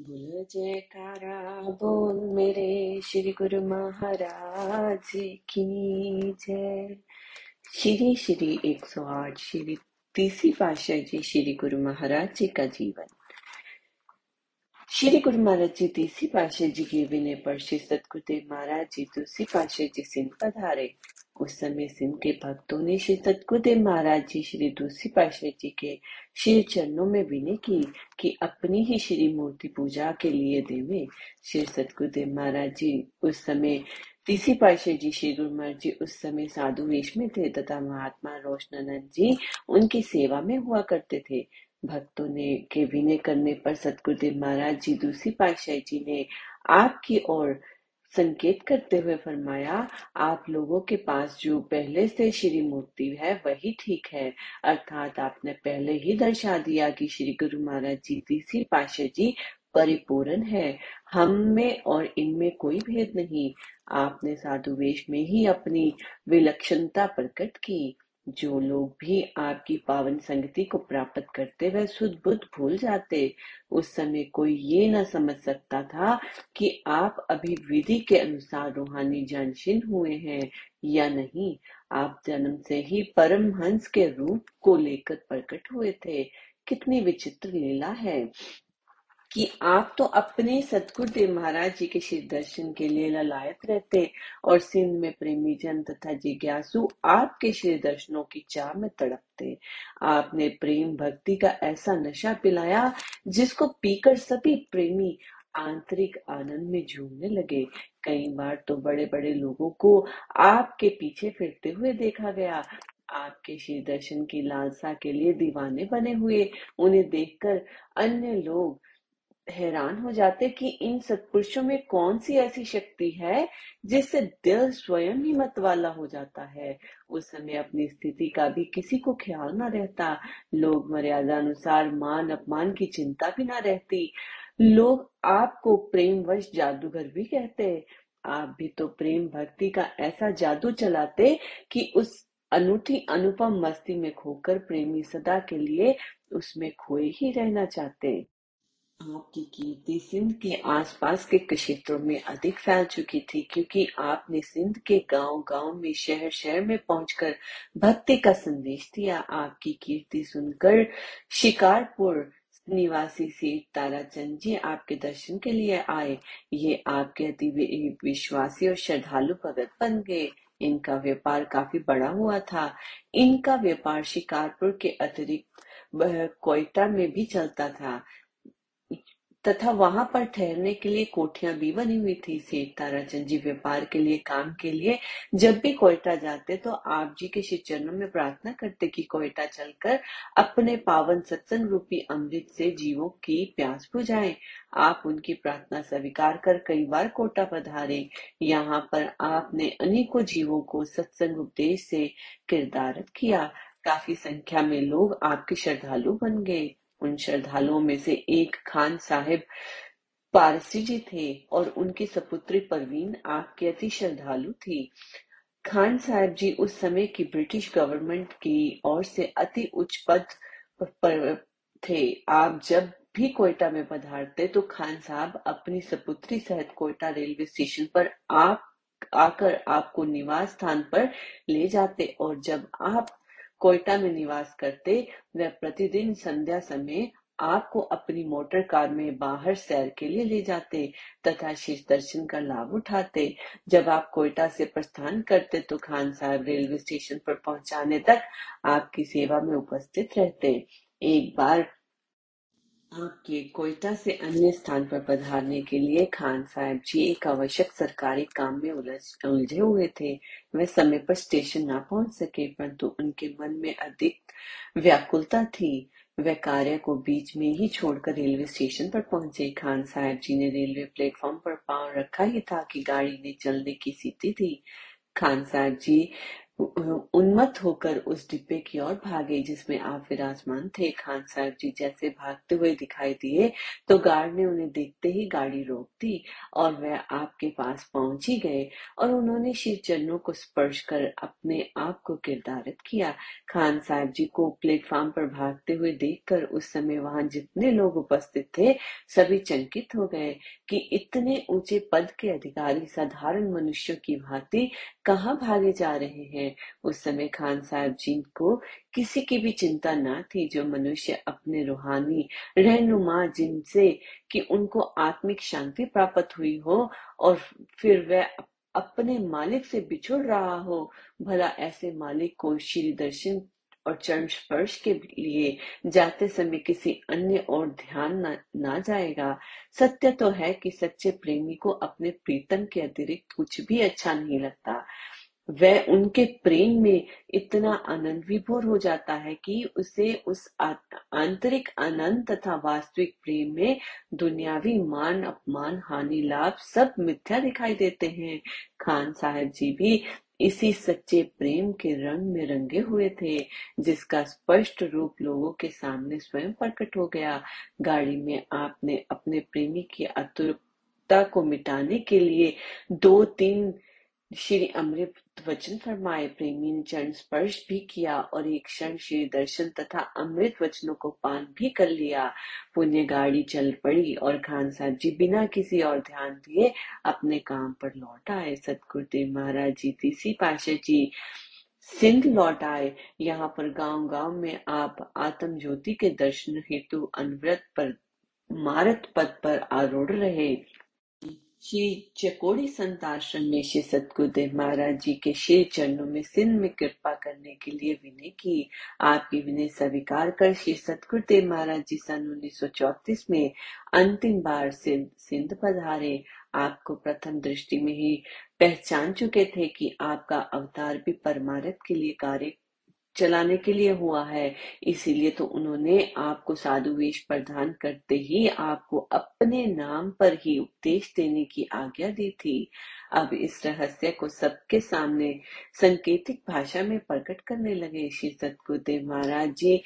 बोल जयकारा बोल मेरे श्री गुरु महाराज की जय। श्री श्री 108 श्री तीसरी पातशाह जी श्री गुरु महाराज जी का जीवन। श्री गुरु महाराज जी तीसरी पातशाह जी के विनय पर श्री सतगुरुदेव महाराज जी दूसरी पातशाह जी सिंध पधारे। उस समय सिंध के भक्तों ने श्री सतगुरुदेव महाराज जी, श्री दूसरी पातशाह जी के श्री चरणों में विनय की कि अपनी ही श्री मूर्ति पूजा के लिए देवे। श्री सतगुरुदेव महाराज जी उस समय तीसरी पातशाह जी, श्री गुरु महाराज जी उस समय साधु वेश में थे तथा महात्मा रोशनानंद जी उनकी सेवा में हुआ करते थे। भक्तों ने के विनय करने पर सतगुरुदेव महाराज जी दूसरी पातशाही जी ने आपकी ओर संकेत करते हुए फरमाया, आप लोगों के पास जो पहले से श्री मूर्ति है, वही ठीक है। अर्थात आपने पहले ही दर्शा दिया कि श्री गुरु महाराज जी, तीसरी पाशा जी परिपूर्ण है। हम में और इनमें कोई भेद नहीं। आपने साधु वेश में ही अपनी विलक्षणता प्रकट की। जो लोग भी आपकी पावन संगति को प्राप्त करते, वह शुद्ध बुद्ध भूल जाते। उस समय कोई ये न समझ सकता था कि आप अभी विधि के अनुसार रूहानी जानशीन हुए हैं या नहीं। आप जन्म से ही परम हंस के रूप को लेकर प्रकट हुए थे। कितनी विचित्र लीला है। कि आप तो अपने सतगुरुदेव महाराज जी के श्री दर्शन के लिए ललायत रहते और सिंध में प्रेमी जन तथा जिज्ञासु आपके श्री दर्शनों की चाह में तड़पते। आपने प्रेम भक्ति का ऐसा नशा पिलाया जिसको पीकर सभी प्रेमी आंतरिक आनंद में झूमने लगे। कई बार तो बड़े बड़े लोगों को आपके पीछे फिरते हुए देखा गया। आपके श्री दर्शन की लालसा के लिए दीवाने बने हुए। उन्हें देखकर अन्य लोग हैरान हो जाते कि इन सत्पुरुषों में कौन सी ऐसी शक्ति है, जिससे दिल स्वयं ही मत वाला हो जाता है। उस समय अपनी स्थिति का भी किसी को ख्याल न रहता। लोग मर्यादा अनुसार मान अपमान की चिंता भी ना रहती। लोग आपको प्रेमवश जादूगर भी कहते। आप भी तो प्रेम भक्ति का ऐसा जादू चलाते कि उस अनूठी अनुपम मस्ती में खोकर प्रेमी सदा के लिए उसमें खोए ही रहना चाहते। आपकी कीर्ति सिंध के आसपास के क्षेत्रों में अधिक फैल चुकी थी, क्योंकि आपने सिंध के गांव-गांव में, शहर-शहर में पहुंचकर भक्ति का संदेश दिया। आपकी कीर्ति सुनकर शिकारपुर निवासी सेठ ताराचंद जी आपके दर्शन के लिए आए। ये आपके अति विश्वासी और श्रद्धालु भगत बन गए। इनका व्यापार काफ़ी बड़ा हुआ था। इनका व्यापार शिकारपुर के अतिरिक्त कोयटा में भी चलता था। तथा वहाँ पर ठहरने के लिए कोठियाँ भी बनी हुई थी। सेठ ताराचंद जी व्यापार के लिए, काम के लिए, जब भी कोयटा जाते तो आप जी के श्री चरणों में प्रार्थना करते कि कोयटा चलकर अपने पावन सत्संग रूपी अमृत से जीवों की प्यास बुझाएँ। आप उनकी प्रार्थना स्वीकार कर कई बार कोटा पधारे। यहाँ पर आपने अनेकों जीवों को सत्संग उपदेश से किरदारत किया। काफ़ी संख्या में लोग आपके श्रद्धालु बन गए। उन श्रद्धालुओं में से एक खान साहिब पारसी जी थे और उनकी सपुत्री परवीन आपके अति श्रद्धालु थी। खान साहब जी उस समय की ब्रिटिश गवर्नमेंट की ओर से अति उच्च पद पर थे। आप जब भी कोयटा में पधारते तो खान साहब अपनी सपुत्री सहित कोयटा रेलवे स्टेशन पर आप, आकर आपको निवास स्थान पर ले जाते और जब आप कोयटा में निवास करते, वह प्रतिदिन संध्या समय आपको अपनी मोटर कार में बाहर सैर के लिए ले जाते तथा शीर्ष दर्शन का लाभ उठाते। जब आप कोयटा से प्रस्थान करते तो खान साहब रेलवे स्टेशन पर पहुँचाने तक आपकी सेवा में उपस्थित रहते। एक बार आपके कोयटा से अन्य स्थान पर पधारने के लिए खान साहब जी एक आवश्यक सरकारी काम में उलझ हुए थे। वे समय पर स्टेशन ना पहुँच सके, परंतु उनके मन में अधिक व्याकुलता थी। वे कार्य को बीच में ही छोड़कर रेलवे स्टेशन पर पहुँचे। खान साहब जी ने रेलवे प्लेटफॉर्म पर पाँव रखा। ही था कि गाड़ी ने चलने की स्थिति थी। खान साहब जी उन्मत्त होकर उस डिब्बे की ओर भागे, जिसमें आप विराजमान थे। खान साहब जी जैसे भागते हुए दिखाई दिए तो गार्ड ने उन्हें देखते ही गाड़ी रोक दी और वह आपके पास पहुँच ही गए और उन्होंने शिव चरणों को स्पर्श कर अपने आप को किरदारित किया। खान साहब जी को प्लेटफॉर्म पर भागते हुए देखकर उस समय वहाँ जितने लोग उपस्थित थे, सभी चंकित हो गए कि इतने ऊँचे पद के अधिकारी साधारण मनुष्यों की भांति कहाँ भागे जा रहे हैं। उस समय खान साहब जी को किसी की भी चिंता न थी जो मनुष्य अपने रूहानी रहनुमा जिनसे कि उनको आत्मिक शांति प्राप्त हुई हो और फिर वह अपने मालिक से बिछुड़ रहा हो भला ऐसे मालिक को श्री दर्शन और चरण स्पर्श के लिए जाते समय किसी अन्य और ध्यान न, ना जाएगा। सत्य तो है कि सच्चे प्रेमी को अपने प्रीतम के अतिरिक्त कुछ भी अच्छा नहीं लगता। वह उनके प्रेम में इतना आनंद विभोर हो जाता है कि उसे उस आंतरिक आनंद तथा वास्तविक प्रेम में दुनियावी मान, अपमान, हानि, लाभ सब मिथ्या दिखाई देते हैं। खान साहब जी भी इसी सच्चे प्रेम के रंग में रंगे हुए थे, जिसका स्पष्ट रूप लोगों के सामने स्वयं प्रकट हो गया। गाड़ी में आपने अपने प्रेमी की आतुरता को मिटाने के लिए दो तीन श्री अमृत वचन फरमाए, प्रेमी ने चरण स्पर्श भी किया और एक क्षण श्री दर्शन तथा अमृत वचनों को पान भी कर लिया। पुण्य गाड़ी चल पड़ी और खान साहब जी बिना किसी और ध्यान दिए अपने काम पर लौट आए। सतगुरुदेव महाराज जी, तीसरी पाशा जी सिंध लौट आए। यहाँ पर गाँव गाँव में आप आत्म ज्योति के दर्शन हेतु अनवरत पर, मारत पद पर आरूढ़ रहे। श्री चकोड़ी संत आश्रम में श्री सतगुरुदेव महाराज जी के श्री चरणों में सिंध में कृपा करने के लिए विनय की आपकी विनय स्वीकार कर श्री सतगुरुदेव महाराज जी सन उन्नीस में अंतिम बार सिंध सिंध पधारे। आपको प्रथम दृष्टि में ही पहचान चुके थे कि आपका अवतार भी परमारथ के लिए कार्य चलाने के लिए हुआ है। इसीलिए तो उन्होंने आपको साधु वेश प्रदान करते ही आपको अपने नाम पर ही उपदेश देने की आज्ञा दी थी। अब इस रहस्य को सबके सामने संकेतिक भाषा में प्रकट करने लगे। श्री सतगुरुदेव महाराज जी,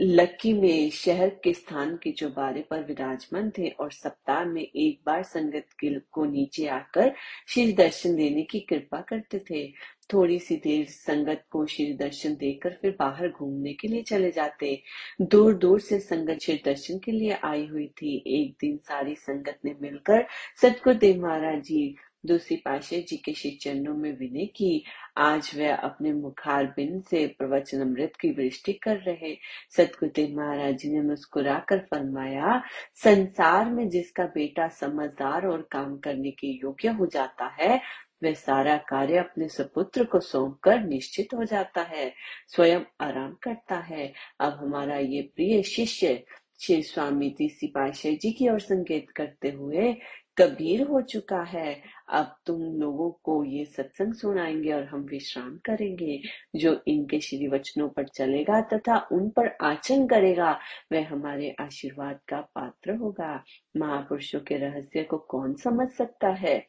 लक्की में शहर के स्थान के चौबारे पर विराजमान थे और सप्ताह में एक बार संगत को नीचे आकर श्री दर्शन देने की कृपा करते थे। थोड़ी सी देर संगत को श्री दर्शन देकर फिर बाहर घूमने के लिए चले जाते। दूर दूर से संगत श्री दर्शन के लिए आई हुई थी। एक दिन सारी संगत ने मिलकर सतगुरुदेव महाराज जी, दूसरी पाशे जी के श्री चरणों में विनय की। आज वह अपने मुखार बिन से प्रवचन अमृत की वृष्टि कर रहे। सतगुरुदेव महाराज जी ने मुस्कुरा कर फरमाया, संसार में जिसका बेटा समझदार और काम करने के योग्य हो जाता है वह सारा कार्य अपने सुपुत्र को सौंप कर निश्चित हो जाता है, स्वयं आराम करता है। अब हमारा ये प्रिय शिष्य श्री स्वामी तीसी पाशाह जी की ओर संकेत करते हुए कबीर हो चुका है। अब तुम लोगों को ये सत्संग सुनाएँगे और हम विश्राम करेंगे। जो इनके श्री वचनों पर चलेगा तथा उन पर आचरण करेगा, वह हमारे आशीर्वाद का पात्र होगा। महापुरुषों के रहस्य को कौन समझ सकता है?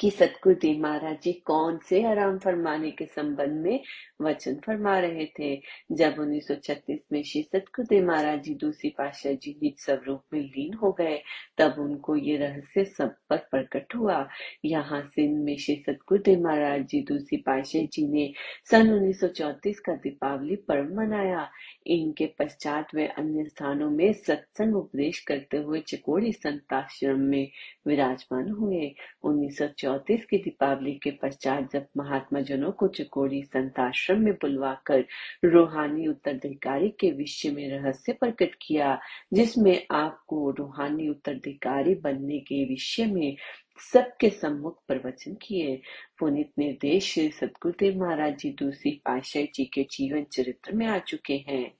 कि सतगुरुदेव महाराज जी कौन से आराम फरमाने के संबंध में वचन फरमा रहे थे। जब 1936 में श्री सतगुरुदेव महाराज जी दूसरी पाशाह जी निज स्वरूप में लीन हो गए, तब उनको ये रहस्य सब पर प्रकट हुआ। यहाँ सिंध में श्री सतगुरुदेव महाराज जी दूसरी पाशाह जी ने सन 1934 का दीपावली पर्व मनाया। इनके पश्चात वे अन्य स्थानों में सत्संग उपदेश करते हुए चिकोड़ी संताश्रम में विराजमान हुए। उन्नीस की दीपावली के पश्चात जब महात्मा जनों को चिकोड़ी संताश्रम आश्रम में बुलवाकर रूहानी उत्तराधिकारी के विषय में रहस्य प्रकट किया, जिसमें आपको रूहानी उत्तराधिकारी बनने के विषय में सबके सम्मुख प्रवचन किए। पुनित निर्देश, सतगुरुदेव महाराज जी दूसरी पाशाह जी के जीवन चरित्र में आ चुके हैं।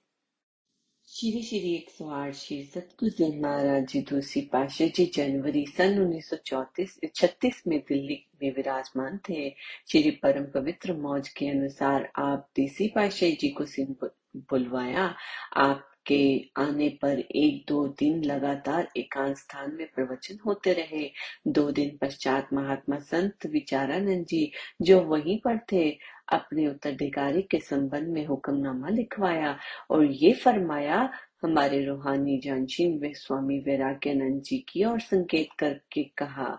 श्री श्री एक सौ आठ श्री सतगुरुदेव महाराज जी दूसरी पाशा जी जनवरी सन उन्नीस सौ चौतीस, छत्तीस में दिल्ली में विराजमान थे। श्री परम पवित्र मौज के अनुसार आप तीसरी पाशा जी को सिंह बुलवाया। आप के आने पर एक दो दिन लगातार एकांत स्थान में प्रवचन होते रहे। दो दिन पश्चात महात्मा संत विचारानंद जी जो वहीं पर थे, अपने उत्तराधिकारी के संबंध में हुक्मनामा लिखवाया और ये फरमाया, हमारे रूहानी जानशीन वे स्वामी वैराग्यानंद जी की और संकेत करके कहा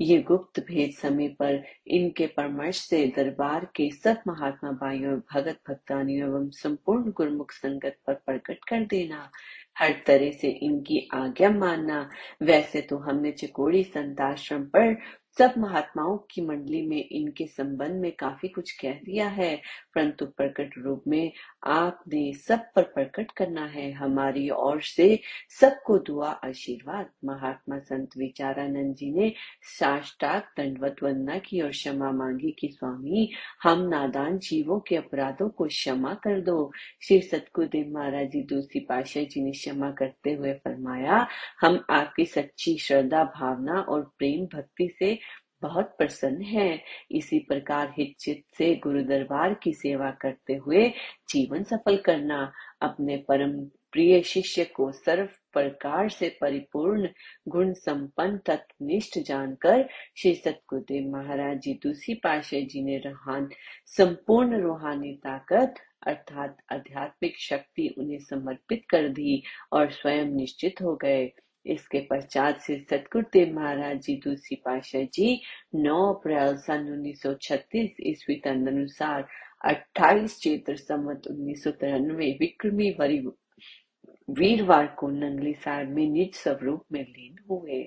ये गुप्त भेद समय पर इनके परमर्श से दरबार के सब महात्मा भाइयों, भगत भक्तानियों एवं संपूर्ण गुरमुख संगत पर प्रकट कर देना। हर तरह से इनकी आज्ञा मानना। वैसे तो हमने चिकोड़ी संताश्रम पर सब महात्माओं की मंडली में इनके संबंध में काफ़ी कुछ कह दिया है। परंतु प्रकट रूप में आपने सब पर प्रकट करना है। हमारी ओर से सबको दुआ, आशीर्वाद। महात्मा संत विचारानंद जी ने साष्टाक दंडवत वंदना की और क्षमा मांगी कि, स्वामी, हम नादान जीवों के अपराधों को क्षमा कर दो। श्री सतगुरुदेव महाराज जी, दूसरी पाशाह जी ने क्षमा करते हुए फरमाया, हम आपकी सच्ची श्रद्धा, भावना और प्रेम भक्ति से बहुत प्रसन्न है। इसी प्रकार हित से गुरु दरबार की सेवा करते हुए जीवन सफल करना, अपने परम प्रिय शिष्य को सर्व प्रकार से परिपूर्ण, गुण संपन्न तत्वनिष्ठ जानकर श्री सतगुरुदेव महाराज जी दूसरी पाशाह जी ने रहान, संपूर्ण रूहानी ताकत अर्थात आध्यात्मिक शक्ति उन्हें समर्पित कर दी और स्वयं निश्चित हो गए। इसके पश्चात से सतगुरुदेव महाराज जी दूसरी पाशाह जी 9 अप्रैल सन 1936 ईस्वी तदनुसार 28 चैत्र संवत उन्नीस सौ तिरानवे विक्रमी वरी वीरवार को नंगली साहब में निज स्वरूप में लीन हुए।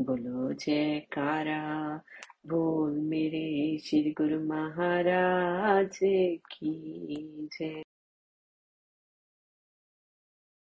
बोलो, जयकारा, बोल मेरे श्री गुरु महाराज की जय।